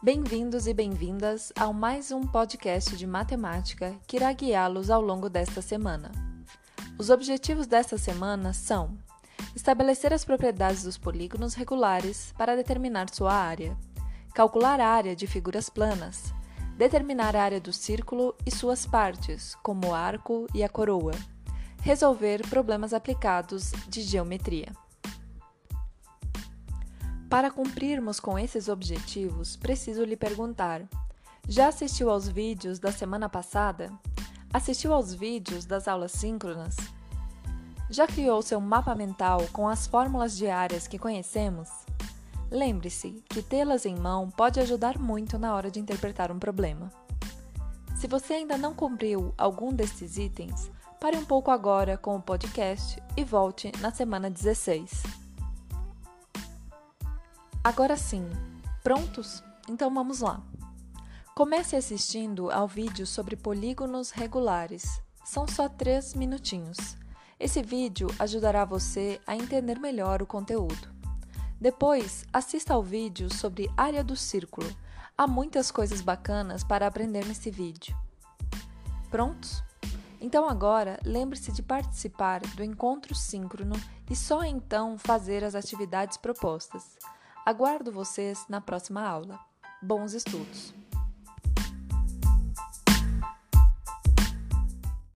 Bem-vindos e bem-vindas ao mais um podcast de matemática que irá guiá-los ao longo desta semana. Os objetivos desta semana são estabelecer as propriedades dos polígonos regulares para determinar sua área, calcular a área de figuras planas, determinar a área do círculo e suas partes, como o arco e a coroa, resolver problemas aplicados de geometria. Para cumprirmos com esses objetivos, preciso lhe perguntar: já assistiu aos vídeos da semana passada? Assistiu aos vídeos das aulas síncronas? Já criou seu mapa mental com as fórmulas diárias que conhecemos? Lembre-se que tê-las em mão pode ajudar muito na hora de interpretar um problema. Se você ainda não cumpriu algum destes itens, pare um pouco agora com o podcast e volte na semana 16. Agora sim, prontos? Então vamos lá. Comece assistindo ao vídeo sobre polígonos regulares. São só 3 minutinhos. Esse vídeo ajudará você a entender melhor o conteúdo. Depois, assista ao vídeo sobre área do círculo. Há muitas coisas bacanas para aprender nesse vídeo. Prontos? Então agora, lembre-se de participar do encontro síncrono e só então fazer as atividades propostas. Aguardo vocês na próxima aula. Bons estudos!